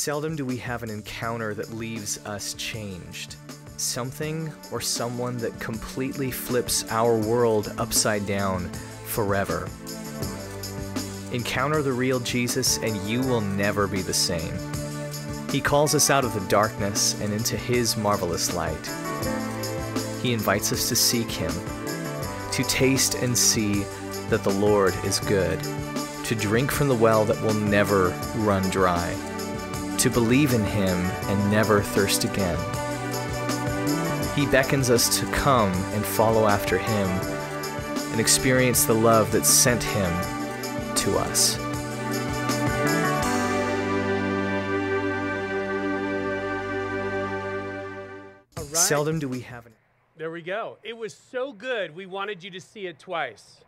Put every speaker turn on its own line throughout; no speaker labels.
Seldom do we have an encounter that leaves us changed. Something or someone that completely flips our world upside down forever. Encounter the real Jesus, and you will never be the same. He calls us out of the darkness and into His marvelous light. He invites us to seek Him, to taste and see that the Lord is good, to drink from the well that will never run dry to believe in Him and never thirst again. He beckons us to come and follow after Him and experience the love that sent Him to us.
Right.
Seldom do we have an
There we go. It was so good, we wanted you to see it twice.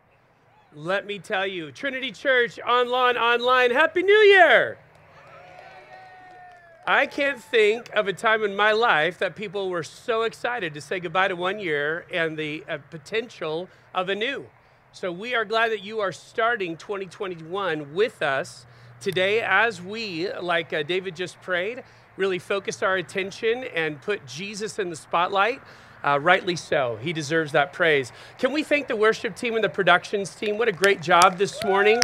Let me tell you, Trinity Church online, online, Happy New Year! I can't think of a time in my life that people were so excited to say goodbye to one year and the uh, potential of a new. So we are glad that you are starting 2021 with us today as we, like uh, David just prayed, really focus our attention and put Jesus in the spotlight. Uh, rightly so. He deserves that praise. Can we thank the worship team and the productions team? What a great job this morning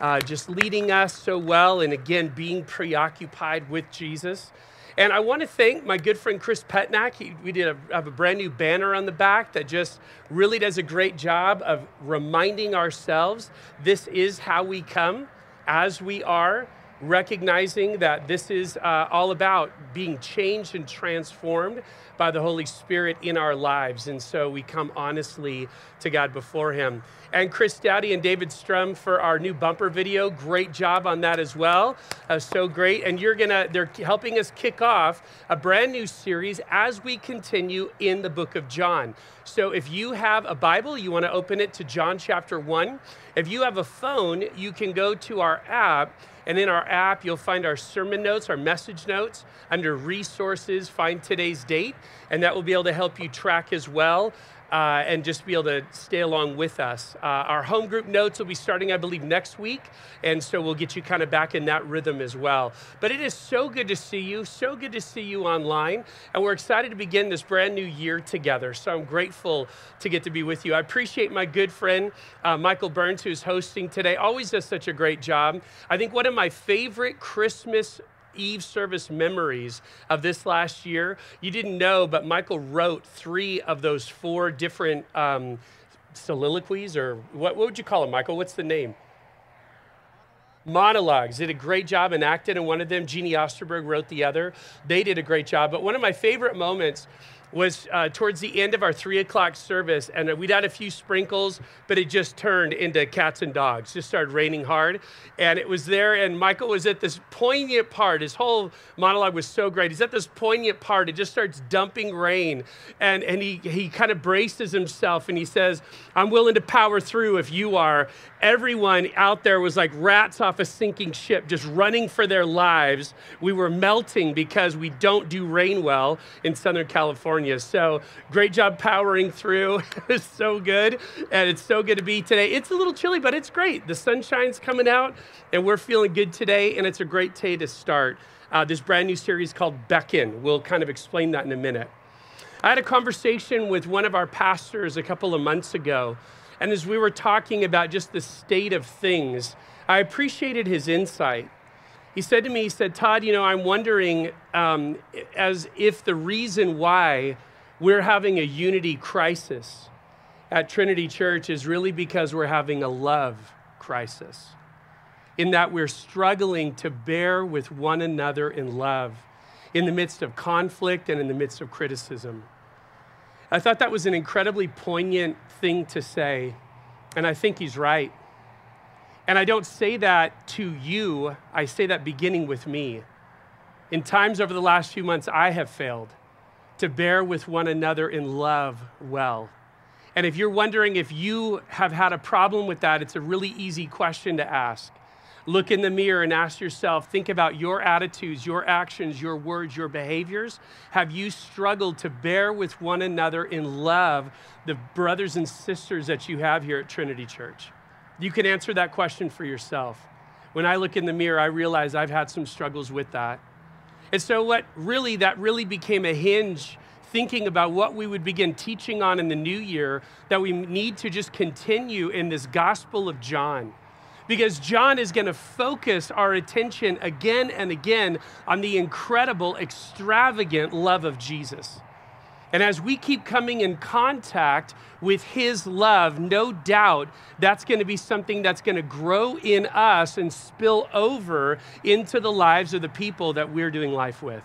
uh, just leading us so well, and again, being preoccupied with Jesus. And I want to thank my good friend Chris Petnack. He, we did a, have a brand new banner on the back that just really does a great job of reminding ourselves this is how we come as we are, recognizing that this is uh, all about being changed and transformed by the Holy Spirit in our lives. And so we come honestly to God before Him. And Chris Dowdy and David Strum for our new bumper video. Great job on that as well. Uh, so great. And you're gonna, they're helping us kick off a brand new series as we continue in the book of John. So if you have a Bible, you wanna open it to John chapter 1. If you have a phone, you can go to our app and in our app, you'll find our sermon notes, our message notes. Under resources, find today's date, and that will be able to help you track as well. Uh, and just be able to stay along with us. Uh, our home group notes will be starting, I believe, next week. And so we'll get you kind of back in that rhythm as well. But it is so good to see you, so good to see you online. And we're excited to begin this brand new year together. So I'm grateful to get to be with you. I appreciate my good friend, uh, Michael Burns, who's hosting today. Always does such a great job. I think one of my favorite Christmas Eve service memories of this last year. You didn't know, but Michael wrote three of those four different um, soliloquies, or what, what would you call them, Michael? What's the name? monologues did a great job and acted in one of them jeannie osterberg wrote the other they did a great job but one of my favorite moments was uh, towards the end of our three o'clock service, and we'd had a few sprinkles, but it just turned into cats and dogs. Just started raining hard, and it was there. And Michael was at this poignant part. His whole monologue was so great. He's at this poignant part. It just starts dumping rain, and and he he kind of braces himself, and he says, "I'm willing to power through if you are." Everyone out there was like rats off a sinking ship, just running for their lives. We were melting because we don't do rain well in Southern California. California. So great job powering through. it's so good. And it's so good to be today. It's a little chilly, but it's great. The sunshine's coming out and we're feeling good today. And it's a great day to start uh, this brand new series called Beckon. We'll kind of explain that in a minute. I had a conversation with one of our pastors a couple of months ago. And as we were talking about just the state of things, I appreciated his insight. He said to me, he said, Todd, you know, I'm wondering um, as if the reason why we're having a unity crisis at Trinity Church is really because we're having a love crisis, in that we're struggling to bear with one another in love in the midst of conflict and in the midst of criticism. I thought that was an incredibly poignant thing to say, and I think he's right. And I don't say that to you, I say that beginning with me. In times over the last few months, I have failed to bear with one another in love well. And if you're wondering if you have had a problem with that, it's a really easy question to ask. Look in the mirror and ask yourself think about your attitudes, your actions, your words, your behaviors. Have you struggled to bear with one another in love, the brothers and sisters that you have here at Trinity Church? You can answer that question for yourself. When I look in the mirror, I realize I've had some struggles with that. And so, what really, that really became a hinge thinking about what we would begin teaching on in the new year, that we need to just continue in this Gospel of John. Because John is going to focus our attention again and again on the incredible, extravagant love of Jesus. And as we keep coming in contact with His love, no doubt that's going to be something that's going to grow in us and spill over into the lives of the people that we're doing life with.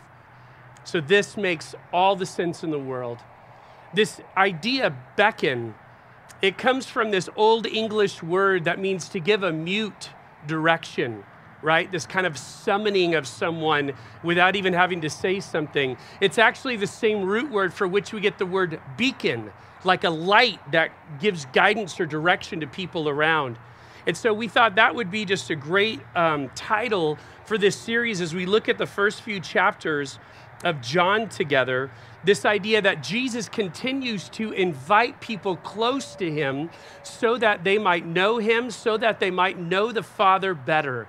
So, this makes all the sense in the world. This idea, beckon, it comes from this old English word that means to give a mute direction right? This kind of summoning of someone without even having to say something. It's actually the same root word for which we get the word beacon, like a light that gives guidance or direction to people around. And so we thought that would be just a great um, title for this series as we look at the first few chapters of John together. This idea that Jesus continues to invite people close to him so that they might know him, so that they might know the Father better.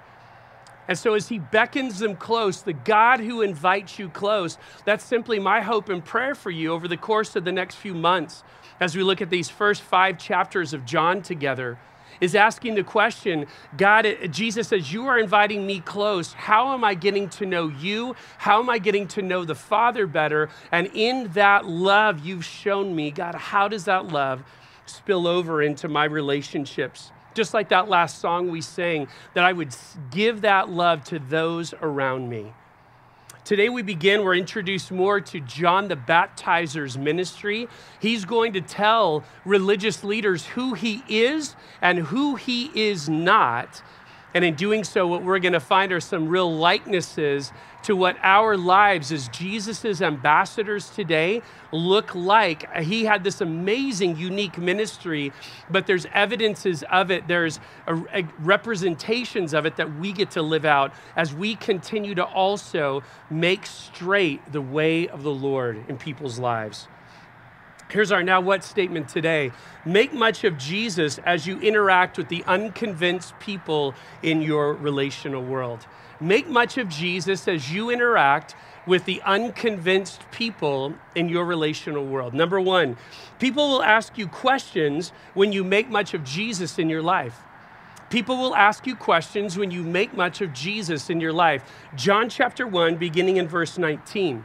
And so, as he beckons them close, the God who invites you close, that's simply my hope and prayer for you over the course of the next few months as we look at these first five chapters of John together. Is asking the question, God, Jesus says, You are inviting me close. How am I getting to know you? How am I getting to know the Father better? And in that love you've shown me, God, how does that love spill over into my relationships? Just like that last song we sang, that I would give that love to those around me. Today we begin, we're introduced more to John the Baptizer's ministry. He's going to tell religious leaders who he is and who he is not. And in doing so, what we're going to find are some real likenesses to what our lives as Jesus' ambassadors today look like. He had this amazing, unique ministry, but there's evidences of it, there's a, a representations of it that we get to live out as we continue to also make straight the way of the Lord in people's lives. Here's our now what statement today. Make much of Jesus as you interact with the unconvinced people in your relational world. Make much of Jesus as you interact with the unconvinced people in your relational world. Number one, people will ask you questions when you make much of Jesus in your life. People will ask you questions when you make much of Jesus in your life. John chapter 1, beginning in verse 19.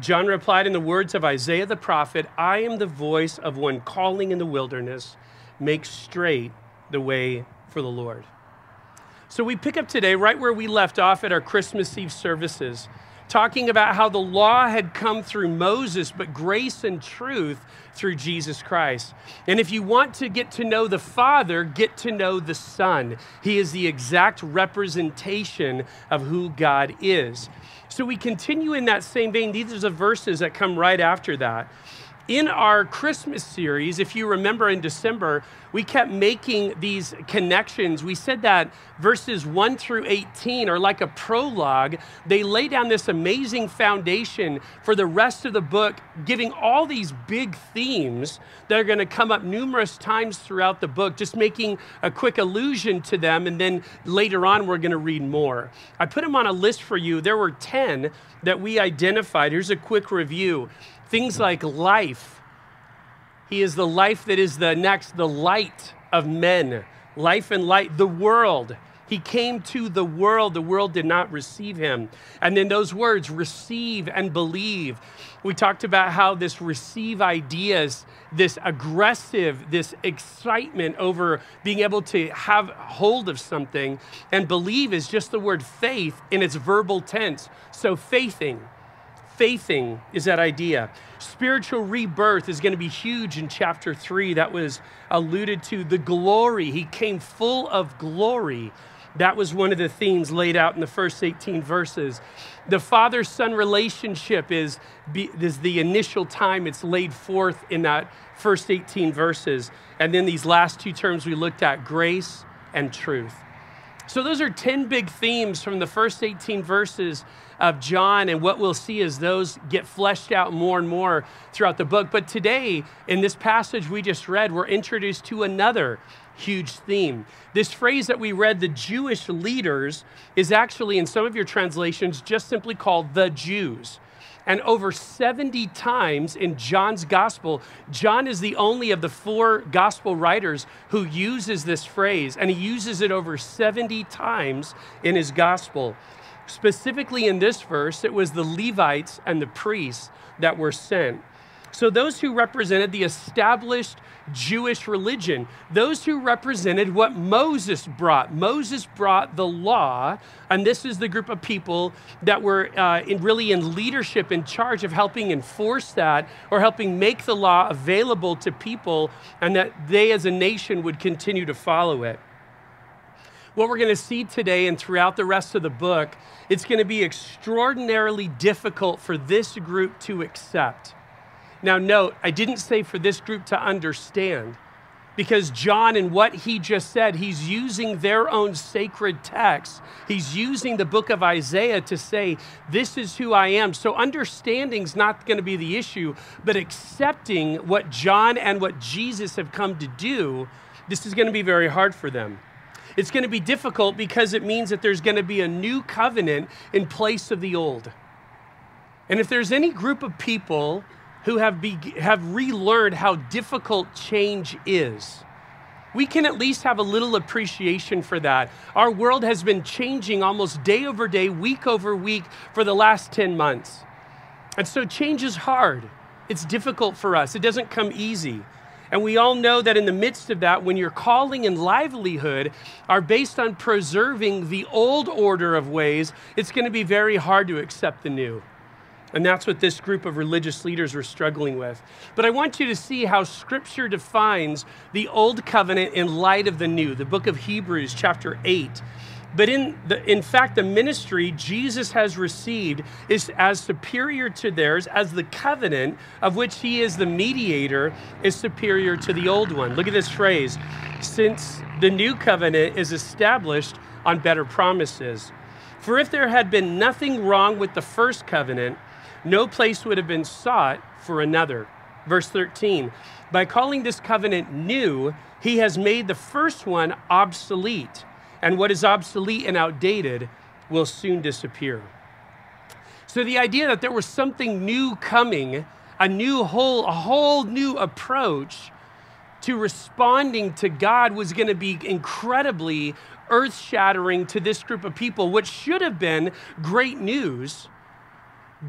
John replied in the words of Isaiah the prophet I am the voice of one calling in the wilderness, make straight the way for the Lord. So we pick up today right where we left off at our Christmas Eve services, talking about how the law had come through Moses, but grace and truth through Jesus Christ. And if you want to get to know the Father, get to know the Son. He is the exact representation of who God is. So we continue in that same vein. These are the verses that come right after that in our Christmas series, if you remember in December, we kept making these connections. We said that verses 1 through 18 are like a prologue. They lay down this amazing foundation for the rest of the book, giving all these big themes that are going to come up numerous times throughout the book, just making a quick allusion to them. And then later on, we're going to read more. I put them on a list for you. There were 10 that we identified. Here's a quick review. Things like life. He is the life that is the next, the light of men. Life and light, the world. He came to the world. The world did not receive him. And then those words, receive and believe. We talked about how this receive ideas, this aggressive, this excitement over being able to have hold of something, and believe is just the word faith in its verbal tense. So, faithing faithing is that idea. Spiritual rebirth is going to be huge in chapter three. That was alluded to. The glory, he came full of glory. That was one of the themes laid out in the first 18 verses. The father son relationship is, is the initial time it's laid forth in that first 18 verses. And then these last two terms we looked at grace and truth. So, those are 10 big themes from the first 18 verses of John, and what we'll see is those get fleshed out more and more throughout the book. But today, in this passage we just read, we're introduced to another huge theme. This phrase that we read, the Jewish leaders, is actually in some of your translations just simply called the Jews. And over 70 times in John's gospel, John is the only of the four gospel writers who uses this phrase, and he uses it over 70 times in his gospel. Specifically in this verse, it was the Levites and the priests that were sent. So, those who represented the established Jewish religion, those who represented what Moses brought. Moses brought the law, and this is the group of people that were uh, in, really in leadership, in charge of helping enforce that or helping make the law available to people, and that they as a nation would continue to follow it. What we're going to see today and throughout the rest of the book, it's going to be extraordinarily difficult for this group to accept. Now, note, I didn't say for this group to understand, because John, in what he just said, he's using their own sacred text. He's using the book of Isaiah to say, This is who I am. So, understanding's not going to be the issue, but accepting what John and what Jesus have come to do, this is going to be very hard for them. It's going to be difficult because it means that there's going to be a new covenant in place of the old. And if there's any group of people who have, be, have relearned how difficult change is. We can at least have a little appreciation for that. Our world has been changing almost day over day, week over week for the last 10 months. And so change is hard. It's difficult for us. It doesn't come easy. And we all know that in the midst of that, when your calling and livelihood are based on preserving the old order of ways, it's going to be very hard to accept the new. And that's what this group of religious leaders were struggling with. But I want you to see how Scripture defines the Old Covenant in light of the New, the book of Hebrews, chapter 8. But in, the, in fact, the ministry Jesus has received is as superior to theirs as the covenant of which he is the mediator is superior to the old one. Look at this phrase since the new covenant is established on better promises. For if there had been nothing wrong with the first covenant, no place would have been sought for another. Verse 13 By calling this covenant new, he has made the first one obsolete, and what is obsolete and outdated will soon disappear. So the idea that there was something new coming, a new whole, a whole new approach to responding to God was going to be incredibly earth shattering to this group of people, which should have been great news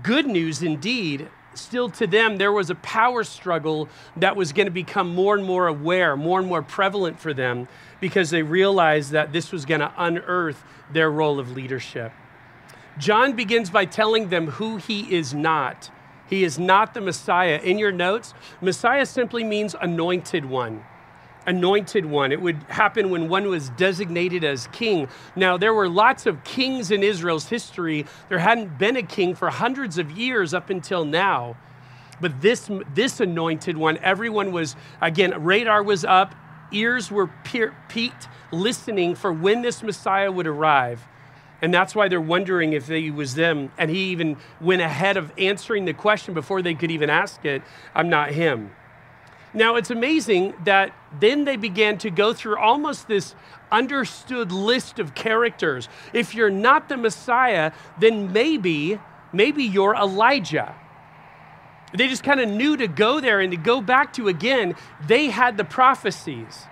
good news indeed, still to them, there was a power struggle that was going to become more and more aware, more and more prevalent for them because they realized that this was going to unearth their role of leadership. John begins by telling them who he is not. He is not the Messiah. In your notes, Messiah simply means anointed one anointed one. It would happen when one was designated as king. Now, there were lots of kings in Israel's history. There hadn't been a king for hundreds of years up until now. But this, this anointed one, everyone was, again, radar was up, ears were peaked, listening for when this Messiah would arrive. And that's why they're wondering if he was them. And he even went ahead of answering the question before they could even ask it I'm not him. Now, it's amazing that then they began to go through almost this understood list of characters. If you're not the Messiah, then maybe, maybe you're Elijah. They just kind of knew to go there and to go back to again, they had the prophecies.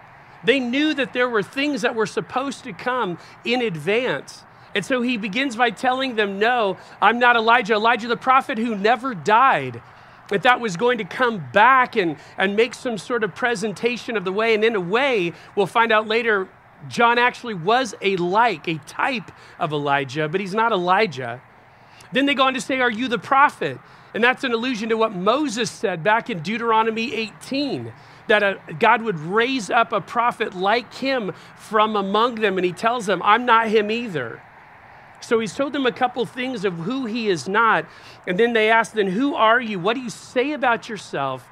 They knew that there were things that were supposed to come in advance. And so he begins by telling them, No, I'm not Elijah. Elijah, the prophet who never died that that was going to come back and, and make some sort of presentation of the way. And in a way, we'll find out later, John actually was a like, a type of Elijah, but he's not Elijah. Then they go on to say, Are you the prophet? And that's an allusion to what Moses said back in Deuteronomy 18. that a, God would raise up a prophet like him from among them. And he tells them, I'm not him either. So he's told them a couple things of who he is not. And then they ask, Then who are you? What do you say about yourself?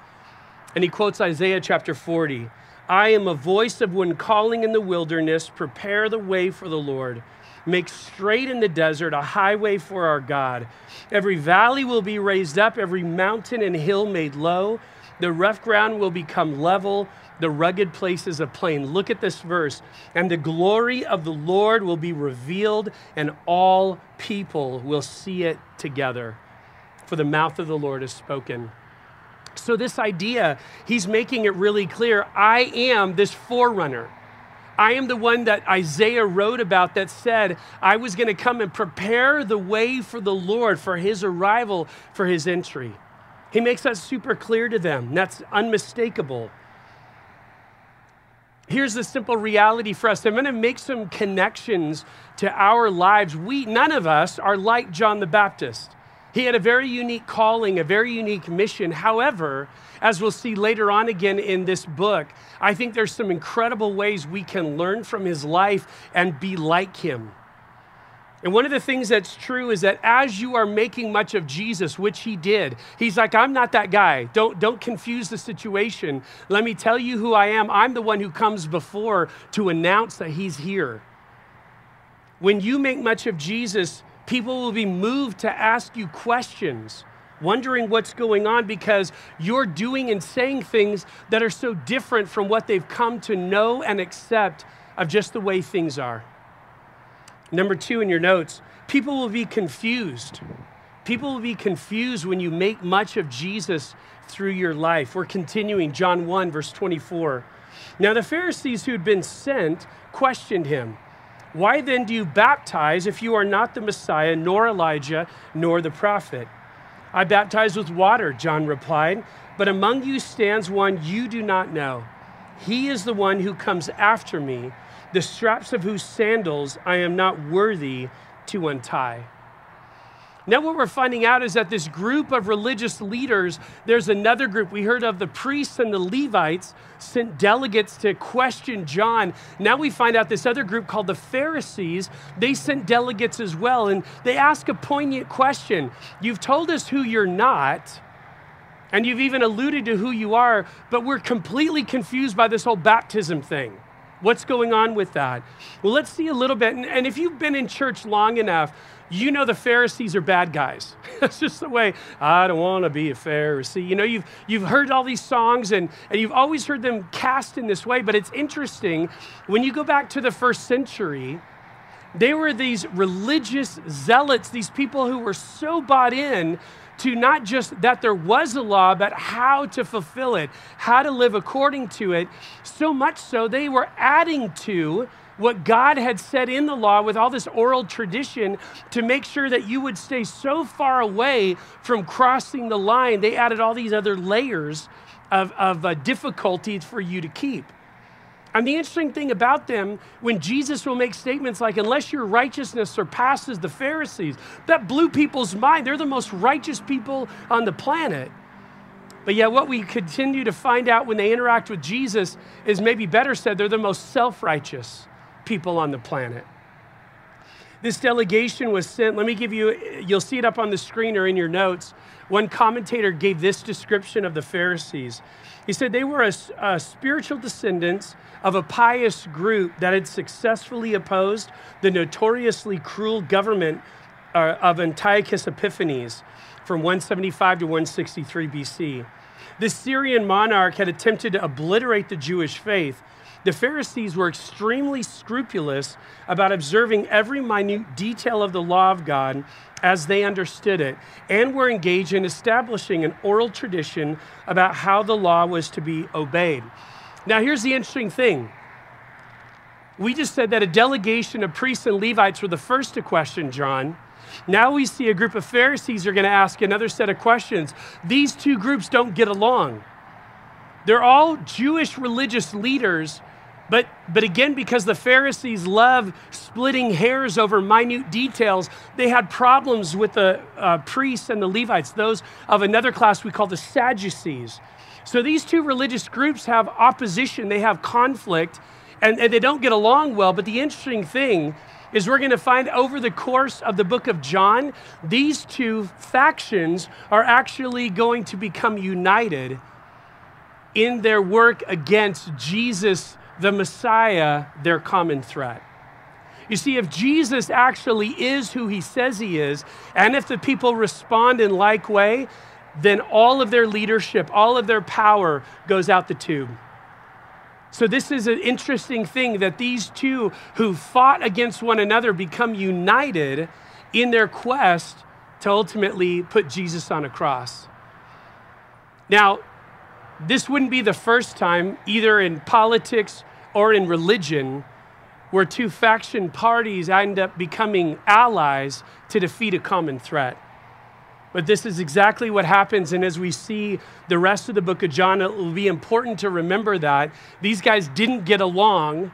And he quotes Isaiah chapter 40 I am a voice of one calling in the wilderness, prepare the way for the Lord. Make straight in the desert a highway for our God. Every valley will be raised up, every mountain and hill made low. The rough ground will become level, the rugged places of plain. Look at this verse. And the glory of the Lord will be revealed, and all people will see it together. For the mouth of the Lord has spoken. So, this idea, he's making it really clear I am this forerunner. I am the one that Isaiah wrote about that said, I was going to come and prepare the way for the Lord, for his arrival, for his entry. He makes that super clear to them. That's unmistakable. Here's the simple reality for us. I'm going to make some connections to our lives. We, none of us, are like John the Baptist. He had a very unique calling, a very unique mission. However, as we'll see later on again in this book, I think there's some incredible ways we can learn from his life and be like him. And one of the things that's true is that as you are making much of Jesus, which he did, he's like, I'm not that guy. Don't, don't confuse the situation. Let me tell you who I am. I'm the one who comes before to announce that he's here. When you make much of Jesus, People will be moved to ask you questions, wondering what's going on because you're doing and saying things that are so different from what they've come to know and accept of just the way things are. Number two in your notes, people will be confused. People will be confused when you make much of Jesus through your life. We're continuing, John 1, verse 24. Now, the Pharisees who had been sent questioned him. Why then do you baptize if you are not the Messiah, nor Elijah, nor the prophet? I baptize with water, John replied, but among you stands one you do not know. He is the one who comes after me, the straps of whose sandals I am not worthy to untie. Now, what we're finding out is that this group of religious leaders, there's another group. We heard of the priests and the Levites sent delegates to question John. Now we find out this other group called the Pharisees, they sent delegates as well. And they ask a poignant question You've told us who you're not. And you've even alluded to who you are, but we're completely confused by this whole baptism thing. What's going on with that? Well, let's see a little bit. And, and if you've been in church long enough, you know the Pharisees are bad guys. That's just the way, I don't want to be a Pharisee. You know, you've, you've heard all these songs and, and you've always heard them cast in this way, but it's interesting. When you go back to the first century, they were these religious zealots, these people who were so bought in to not just that there was a law, but how to fulfill it, how to live according to it. So much so, they were adding to what God had said in the law with all this oral tradition to make sure that you would stay so far away from crossing the line. They added all these other layers of, of uh, difficulties for you to keep. And the interesting thing about them, when Jesus will make statements like, unless your righteousness surpasses the Pharisees, that blew people's mind. They're the most righteous people on the planet. But yet, what we continue to find out when they interact with Jesus is maybe better said, they're the most self righteous people on the planet. This delegation was sent. Let me give you, you'll see it up on the screen or in your notes. One commentator gave this description of the Pharisees. He said they were a, a spiritual descendants of a pious group that had successfully opposed the notoriously cruel government uh, of Antiochus Epiphanes from 175 to 163 BC. The Syrian monarch had attempted to obliterate the Jewish faith the Pharisees were extremely scrupulous about observing every minute detail of the law of God as they understood it, and were engaged in establishing an oral tradition about how the law was to be obeyed. Now, here's the interesting thing. We just said that a delegation of priests and Levites were the first to question John. Now we see a group of Pharisees are going to ask another set of questions. These two groups don't get along. They're all Jewish religious leaders But, but again, because the Pharisees love splitting hairs over minute details, they had problems with the uh, priests and the Levites, those of another class we call the Sadducees. So these two religious groups have opposition, they have conflict, and, and they don't get along well. But the interesting thing is we're going to find over the course of the book of John, these two factions are actually going to become united in their work against Jesus, the Messiah, their common threat. You see, if Jesus actually is who he says he is, and if the people respond in like way, then all of their leadership, all of their power goes out the tube. So, this is an interesting thing that these two who fought against one another become united in their quest to ultimately put Jesus on a cross. Now, this wouldn't be the first time, either in politics or in religion, where two faction parties end up becoming allies to defeat a common threat. But this is exactly what happens. And as we see the rest of the book of John, it will be important to remember that these guys didn't get along,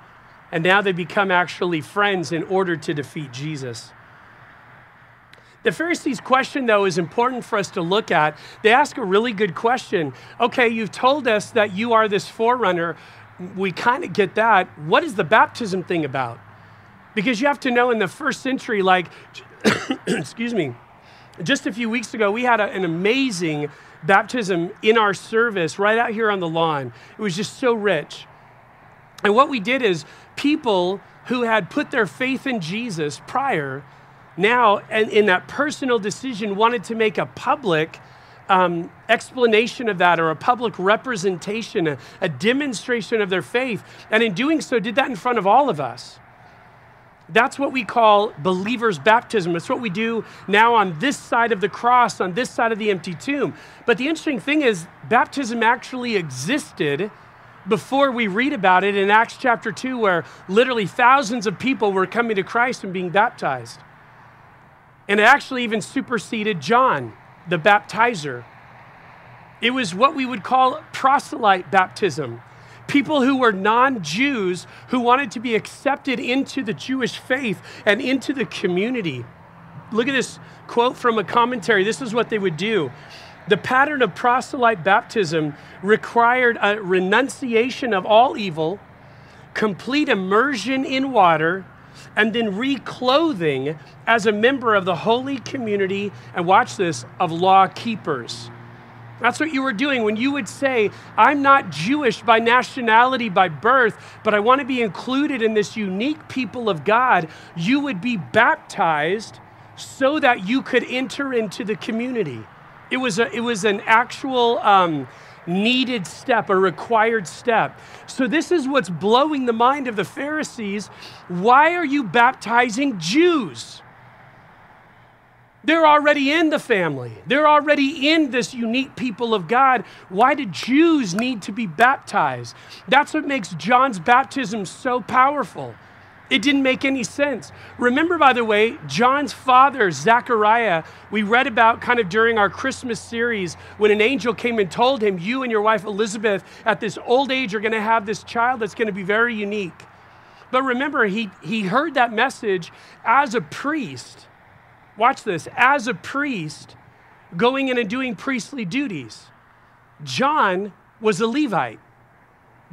and now they become actually friends in order to defeat Jesus. The Pharisees' question, though, is important for us to look at. They ask a really good question. Okay, you've told us that you are this forerunner. We kind of get that. What is the baptism thing about? Because you have to know in the first century, like, excuse me, just a few weeks ago, we had a, an amazing baptism in our service right out here on the lawn. It was just so rich. And what we did is people who had put their faith in Jesus prior, now, and in that personal decision, wanted to make a public um, explanation of that or a public representation, a, a demonstration of their faith. And in doing so, did that in front of all of us. That's what we call believer's baptism. It's what we do now on this side of the cross, on this side of the empty tomb. But the interesting thing is, baptism actually existed before we read about it in Acts chapter 2, where literally thousands of people were coming to Christ and being baptized. And it actually even superseded John, the baptizer. It was what we would call proselyte baptism people who were non Jews who wanted to be accepted into the Jewish faith and into the community. Look at this quote from a commentary. This is what they would do. The pattern of proselyte baptism required a renunciation of all evil, complete immersion in water, and then reclothing as a member of the holy community, and watch this, of law keepers. That's what you were doing when you would say, I'm not Jewish by nationality, by birth, but I want to be included in this unique people of God. You would be baptized so that you could enter into the community. It was, a, it was an actual um, needed step, a required step. So, this is what's blowing the mind of the Pharisees. Why are you baptizing Jews? They're already in the family. They're already in this unique people of God. Why do Jews need to be baptized? That's what makes John's baptism so powerful. It didn't make any sense. Remember, by the way, John's father, Zechariah, we read about kind of during our Christmas series when an angel came and told him, You and your wife Elizabeth, at this old age, are going to have this child that's going to be very unique. But remember, he, he heard that message as a priest watch this, as a priest going in and doing priestly duties. John was a Levite.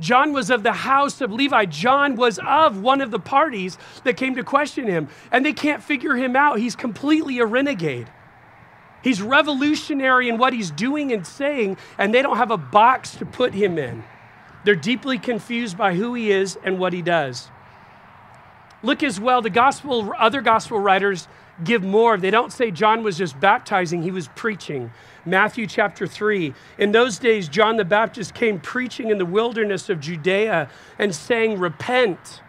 John was of the house of Levi. John was of one of the parties that came to question him, and they can't figure him out. He's completely a renegade. He's revolutionary in what he's doing and saying, and they don't have a box to put him in. They're deeply confused by who he is and what he does. Look as well, the gospel, other gospel writers give more. They don't say John was just baptizing, he was preaching. Matthew chapter 3. In those days, John the Baptist came preaching in the wilderness of Judea and saying, Repent,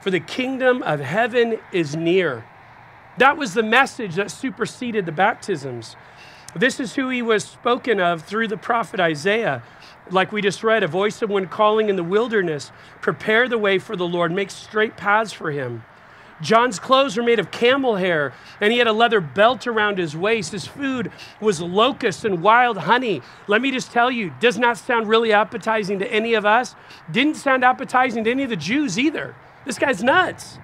for the kingdom of heaven is near. That was the message that superseded the baptisms. This is who he was spoken of through the prophet Isaiah. Like we just read, a voice of one calling in the wilderness, prepare the way for the Lord, make straight paths for him. John's clothes were made of camel hair, and he had a leather belt around his waist. His food was locusts and wild honey. Let me just tell you, does not sound really appetizing to any of us. Didn't sound appetizing to any of the Jews either. This guy's nuts.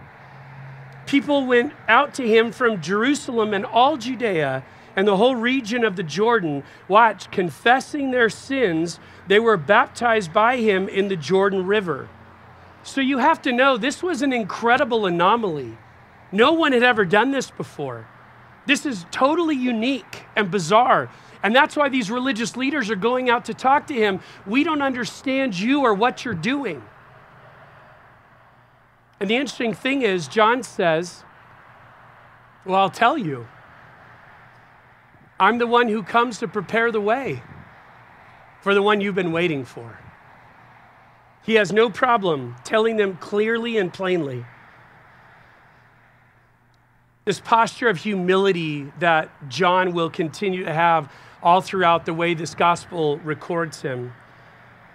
People went out to him from Jerusalem and all Judea and the whole region of the Jordan. Watch, confessing their sins, they were baptized by him in the Jordan River. So you have to know this was an incredible anomaly. No one had ever done this before. This is totally unique and bizarre. And that's why these religious leaders are going out to talk to him. We don't understand you or what you're doing. And the interesting thing is, John says, Well, I'll tell you. I'm the one who comes to prepare the way for the one you've been waiting for. He has no problem telling them clearly and plainly. This posture of humility that John will continue to have all throughout the way this gospel records him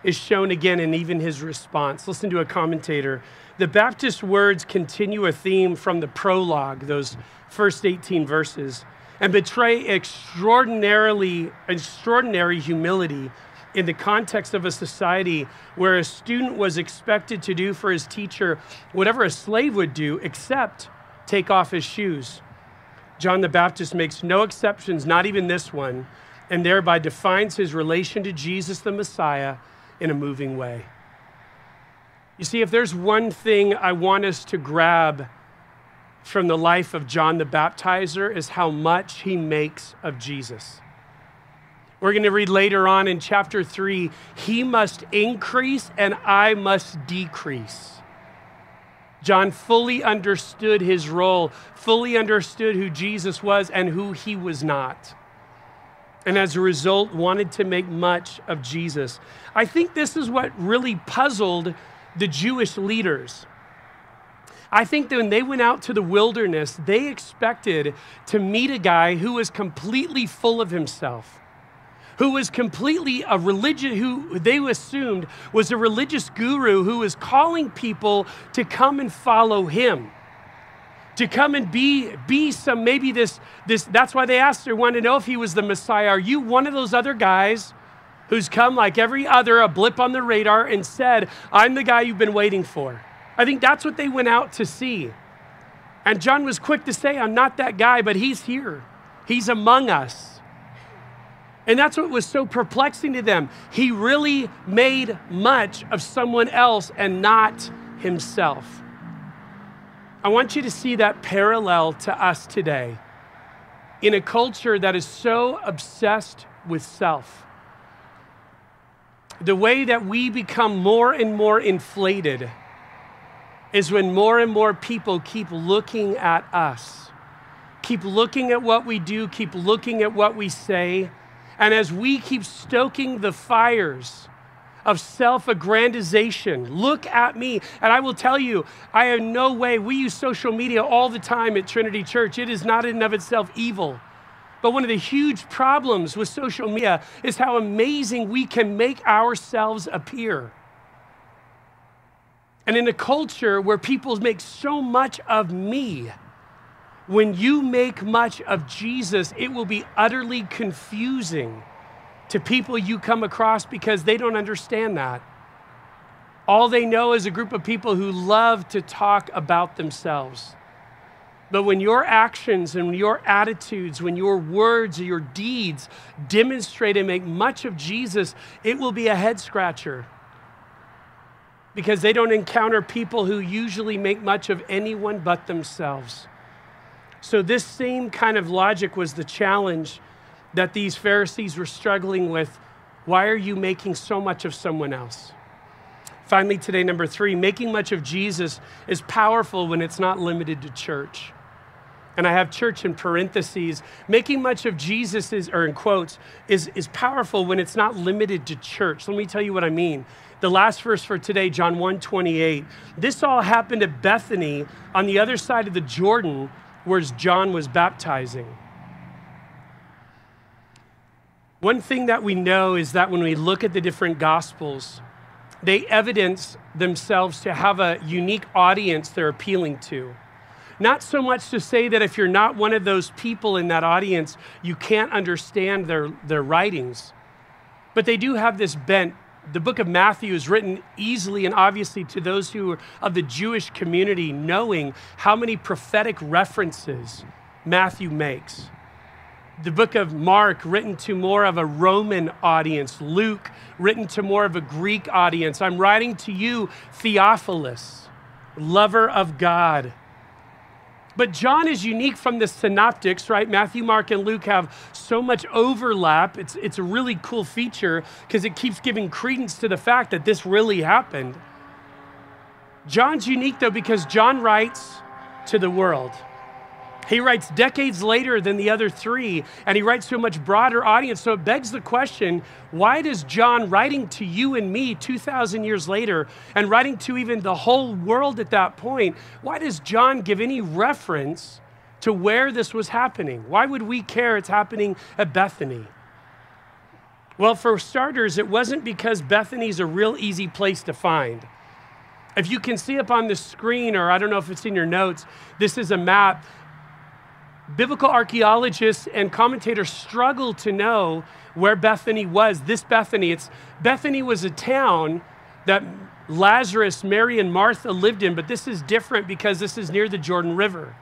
is shown again in even his response. Listen to a commentator. The Baptist words continue a theme from the prologue, those first 18 verses, and betray extraordinarily extraordinary humility in the context of a society where a student was expected to do for his teacher whatever a slave would do, except take off his shoes. John the Baptist makes no exceptions, not even this one, and thereby defines his relation to Jesus the Messiah in a moving way. You see, if there's one thing I want us to grab from the life of John the Baptizer, is how much he makes of Jesus. We're going to read later on in chapter 3 He must increase and I must decrease. John fully understood his role, fully understood who Jesus was and who he was not. And as a result, wanted to make much of Jesus. I think this is what really puzzled the Jewish leaders. I think that when they went out to the wilderness, they expected to meet a guy who was completely full of himself who was completely a religion, who they assumed was a religious guru who was calling people to come and follow him. To come and be be some maybe this this that's why they asked her wanted to know if he was the messiah. Are you one of those other guys who's come like every other a blip on the radar and said i'm the guy you've been waiting for i think that's what they went out to see. And john was quick to say i'm not that guy but he's here. He's among us and that's what was so perplexing to them. He really made much of someone else and not himself. I want you to see that parallel to us today in a culture that is so obsessed with self. The way that we become more and more inflated is when more and more people keep looking at us, keep looking at what we do, keep looking at what we say, and as we keep stoking the fires of self aggrandization, look at me. And I will tell you, I have no way, we use social media all the time at Trinity Church. It is not in and of itself evil. But one of the huge problems with social media is how amazing we can make ourselves appear. And in a culture where people make so much of me, when you make much of Jesus, it will be utterly confusing to people you come across because they don't understand that. All they know is a group of people who love to talk about themselves. But when your actions and your attitudes, when your words or your deeds demonstrate and make much of Jesus, it will be a head scratcher. Because they don't encounter people who usually make much of anyone but themselves. So, this same kind of logic was the challenge that these Pharisees were struggling with. Why are you making so much of someone else? Finally, today, number three, making much of Jesus is powerful when it's not limited to church. And I have church in parentheses. Making much of Jesus is, or in quotes, is, is powerful when it's not limited to church. Let me tell you what I mean. The last verse for today, John 1 28. This all happened at Bethany on the other side of the Jordan whereas John was baptizing. One thing that we know is that when we look at the different gospels, they evidence themselves to have a unique audience they're appealing to. Not so much to say that if you're not one of those people in that audience, you can't understand their, their writings, but they do have this bent. The book of Matthew is written easily and obviously to those who are of the Jewish community, knowing how many prophetic references Matthew makes the book of Mark, written to more of a Roman audience, Luke, written to more of a Greek audience. I'm writing to you, Theophilus, lover of God. But John is unique from the synoptics, right? Matthew, Mark, and Luke have so much overlap. It's, it's a really cool feature because it keeps giving credence to the fact that this really happened. John's unique, though, because John writes to the world. He writes decades later than the other three, and he writes to a much broader audience. So it begs the question why does John, writing to you and me 2,000 years later, and writing to even the whole world at that point, why does John give any reference to where this was happening? Why would we care it's happening at Bethany? Well, for starters, it wasn't because Bethany's a real easy place to find. If you can see up on the screen, or I don't know if it's in your notes, this is a map biblical archaeologists and commentators struggle to know where Bethany was. This Bethany, it's Bethany was a town that Lazarus, Mary, and Martha lived in, but this is different because this is near the Jordan River.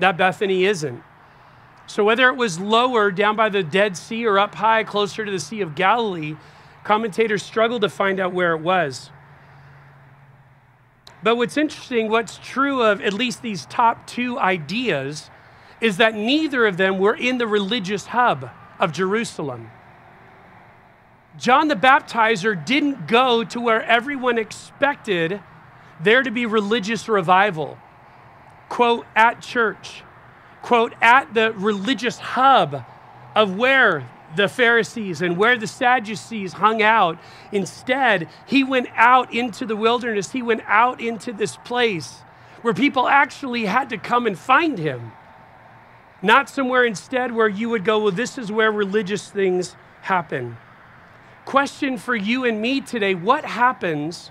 That Bethany isn't. So whether it was lower down by the Dead Sea or up high closer to the Sea of Galilee, commentators struggle to find out where it was. But what's interesting, what's true of at least these top two ideas is that neither of them were in the religious hub of Jerusalem. John the Baptizer didn't go to where everyone expected there to be religious revival. Quote, at church. Quote, at the religious hub of where the Pharisees and where the Sadducees hung out. Instead, he went out into the wilderness. He went out into this place where people actually had to come and find him. Not somewhere instead where you would go, well, this is where religious things happen. Question for you and me today what happens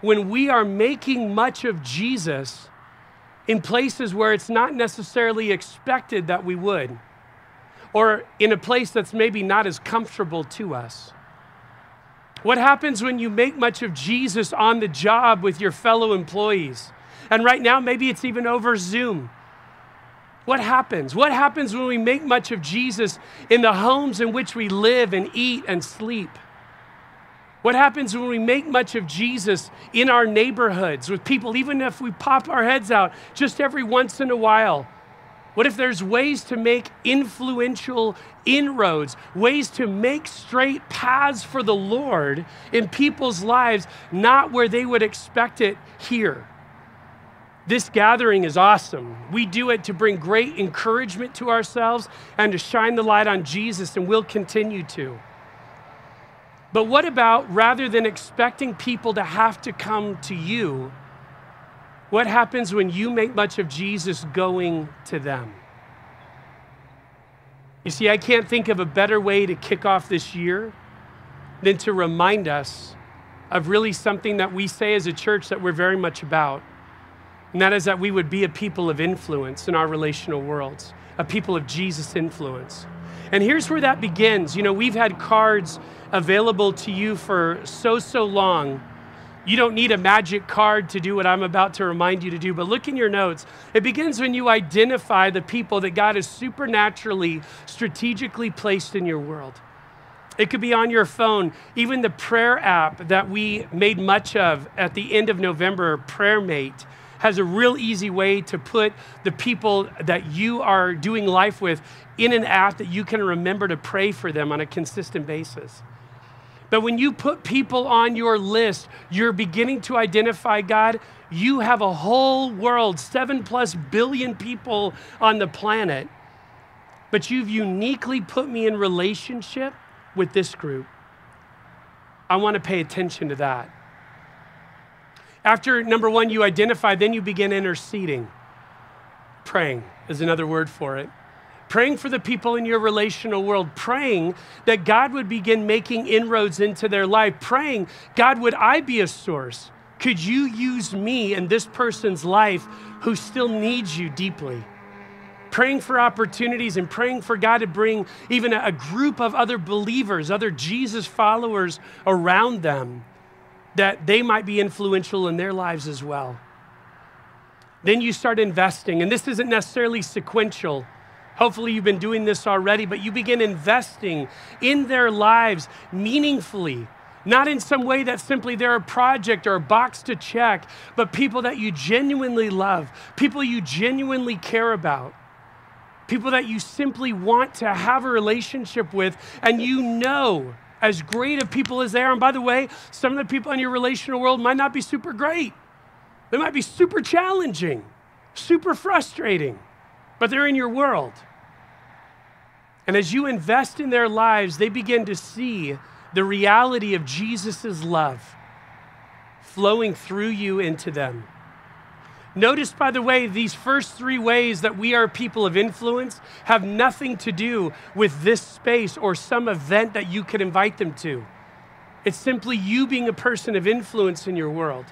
when we are making much of Jesus in places where it's not necessarily expected that we would, or in a place that's maybe not as comfortable to us? What happens when you make much of Jesus on the job with your fellow employees? And right now, maybe it's even over Zoom. What happens? What happens when we make much of Jesus in the homes in which we live and eat and sleep? What happens when we make much of Jesus in our neighborhoods with people, even if we pop our heads out just every once in a while? What if there's ways to make influential inroads, ways to make straight paths for the Lord in people's lives, not where they would expect it here? This gathering is awesome. We do it to bring great encouragement to ourselves and to shine the light on Jesus, and we'll continue to. But what about rather than expecting people to have to come to you, what happens when you make much of Jesus going to them? You see, I can't think of a better way to kick off this year than to remind us of really something that we say as a church that we're very much about and that is that we would be a people of influence in our relational worlds, a people of Jesus' influence. And here's where that begins. You know, we've had cards available to you for so, so long. You don't need a magic card to do what I'm about to remind you to do, but look in your notes. It begins when you identify the people that God has supernaturally, strategically placed in your world. It could be on your phone, even the prayer app that we made much of at the end of November, PrayerMate has a real easy way to put the people that you are doing life with in an app that you can remember to pray for them on a consistent basis. But when you put people on your list, you're beginning to identify God. You have a whole world, seven plus billion people on the planet, but you've uniquely put me in relationship with this group. I want to pay attention to that. After number one, you identify, then you begin interceding. Praying is another word for it. Praying for the people in your relational world, praying that God would begin making inroads into their life, praying, God, would I be a source Could you use me in this person's life who still needs you deeply? Praying for opportunities and praying for God to bring even a group of other believers, other Jesus followers around them, that they might be influential in their lives as well. Then you start investing, and this isn't necessarily sequential. Hopefully, you've been doing this already, but you begin investing in their lives meaningfully not in some way that simply they're a project or a box to check, but people that you genuinely love, people you genuinely care about, people that you simply want to have a relationship with, and you know, as great of people as they are, and by the way, some of the people in your relational world might not be super great. They might be super challenging, super frustrating, but they're in your world. And as you invest in their lives, they begin to see the reality of Jesus' love flowing through you into them. Notice, by the way, these first three ways that we are people of influence have nothing to do with this space or some event that you could invite them to. It's simply you being a person of influence in your world.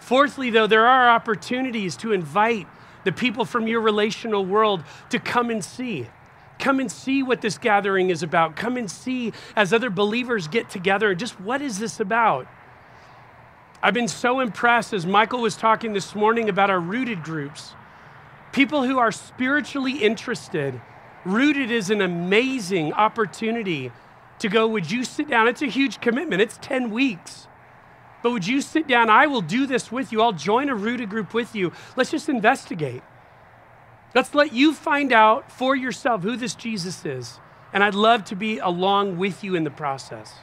Fourthly, though, there are opportunities to invite the people from your relational world to come and see. Come and see what this gathering is about. Come and see as other believers get together. Just what is this about? I've been so impressed as Michael was talking this morning about our rooted groups. People who are spiritually interested. Rooted is an amazing opportunity to go, would you sit down? It's a huge commitment, it's 10 weeks. But would you sit down? I will do this with you. I'll join a rooted group with you. Let's just investigate. Let's let you find out for yourself who this Jesus is. And I'd love to be along with you in the process.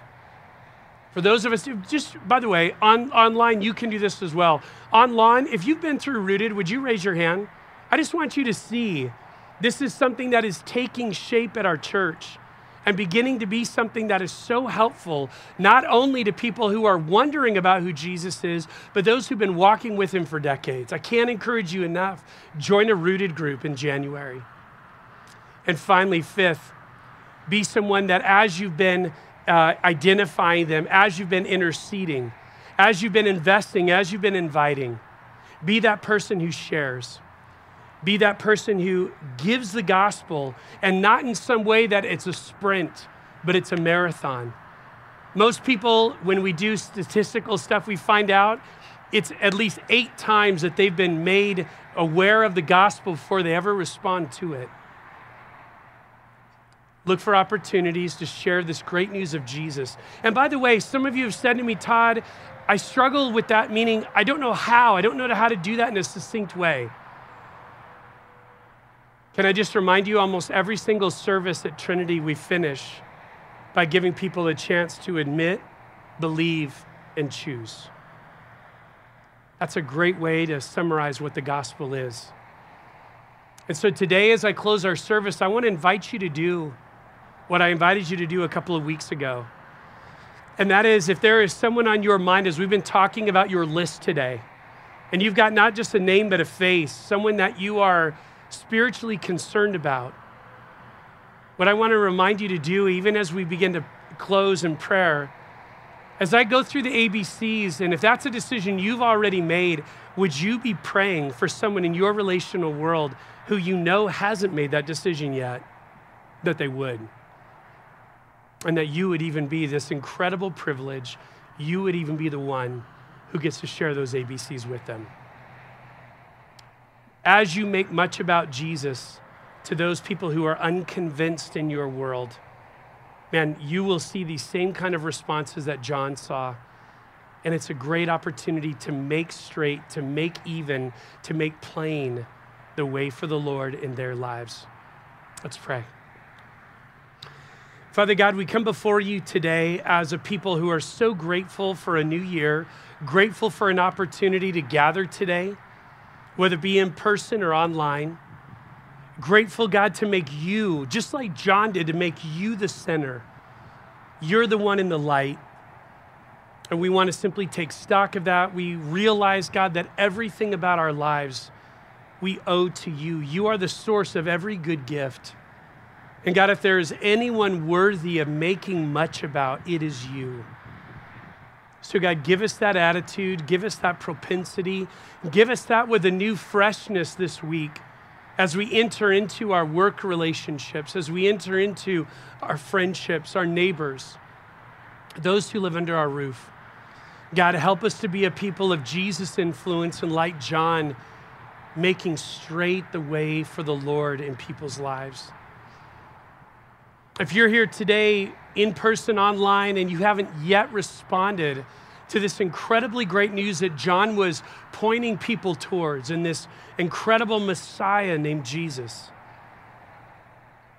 For those of us, just by the way, on, online, you can do this as well. Online, if you've been through Rooted, would you raise your hand? I just want you to see this is something that is taking shape at our church and beginning to be something that is so helpful, not only to people who are wondering about who Jesus is, but those who've been walking with him for decades. I can't encourage you enough. Join a rooted group in January. And finally, fifth, be someone that as you've been uh, identifying them, as you've been interceding, as you've been investing, as you've been inviting, be that person who shares be that person who gives the gospel and not in some way that it's a sprint, but it's a marathon. Most people, when we do statistical stuff, we find out it's at least eight times that they've been made aware of the gospel before they ever respond to it. Look for opportunities to share this great news of Jesus. And by the way, some of you have said to me, Todd, I struggle with that, meaning I don't know how. I don't know how to do that in a succinct way. Can I just remind you, almost every single service at Trinity we finish by giving people a chance to admit, believe, and choose. That's a great way to summarize what the gospel is. And so today, as I close our service, I want to invite you to do what I invited you to do a couple of weeks ago. And that is if there is someone on your mind, as we've been talking about your list today, and you've got not just a name but a face, someone that you are spiritually concerned about. What I want to remind you to do, even as we begin to close in prayer, as I go through the ABCs, and if that's a decision you've already made, would you be praying for someone in your relational world who you know hasn't made that decision yet, that they would? And that you would even be this incredible privilege, you would even be the one who gets to share those ABCs with them as you make much about Jesus to those people who are unconvinced in your world, man, you will see these same kind of responses that John saw. And it's a great opportunity to make straight, to make even, to make plain the way for the Lord in their lives. Let's pray. Father God, we come before you today as a people who are so grateful for a new year, grateful for an opportunity to gather today whether it be in person or online. Grateful, God, to make you, just like John did, to make you the center. You're the one in the light. And we want to simply take stock of that. We realize, God, that everything about our lives we owe to you. You are the source of every good gift. And God, if there is anyone worthy of making much about, it is you. So, God, give us that attitude, give us that propensity, give us that with a new freshness this week as we enter into our work relationships, as we enter into our friendships, our neighbors, those who live under our roof. God, help us to be a people of Jesus' influence and like John, making straight the way for the Lord in people's lives. If you're here today, in person, online, and you haven't yet responded to this incredibly great news that John was pointing people towards in this incredible Messiah named Jesus,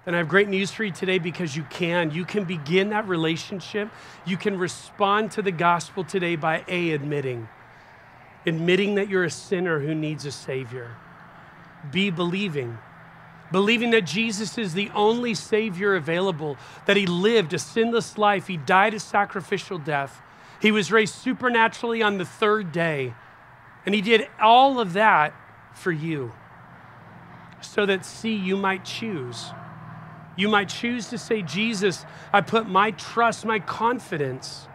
then I have great news for you today because you can. You can begin that relationship. You can respond to the gospel today by A, admitting, admitting that you're a sinner who needs a Savior. B, believing believing that Jesus is the only Savior available, that He lived a sinless life, He died a sacrificial death, He was raised supernaturally on the third day, and He did all of that for you so that, see, you might choose. You might choose to say, Jesus, I put my trust, my confidence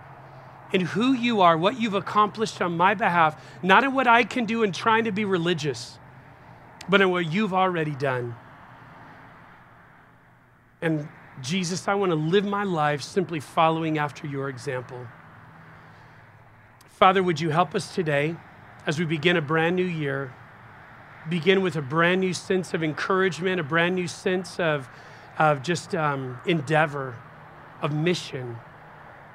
in who you are, what you've accomplished on my behalf, not in what I can do in trying to be religious, but in what you've already done. And Jesus, I want to live my life simply following after your example. Father, would you help us today as we begin a brand new year? Begin with a brand new sense of encouragement, a brand new sense of, of just um, endeavor, of mission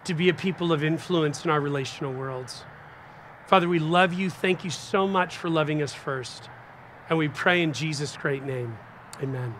to be a people of influence in our relational worlds. Father, we love you. Thank you so much for loving us first. And we pray in Jesus' great name. Amen.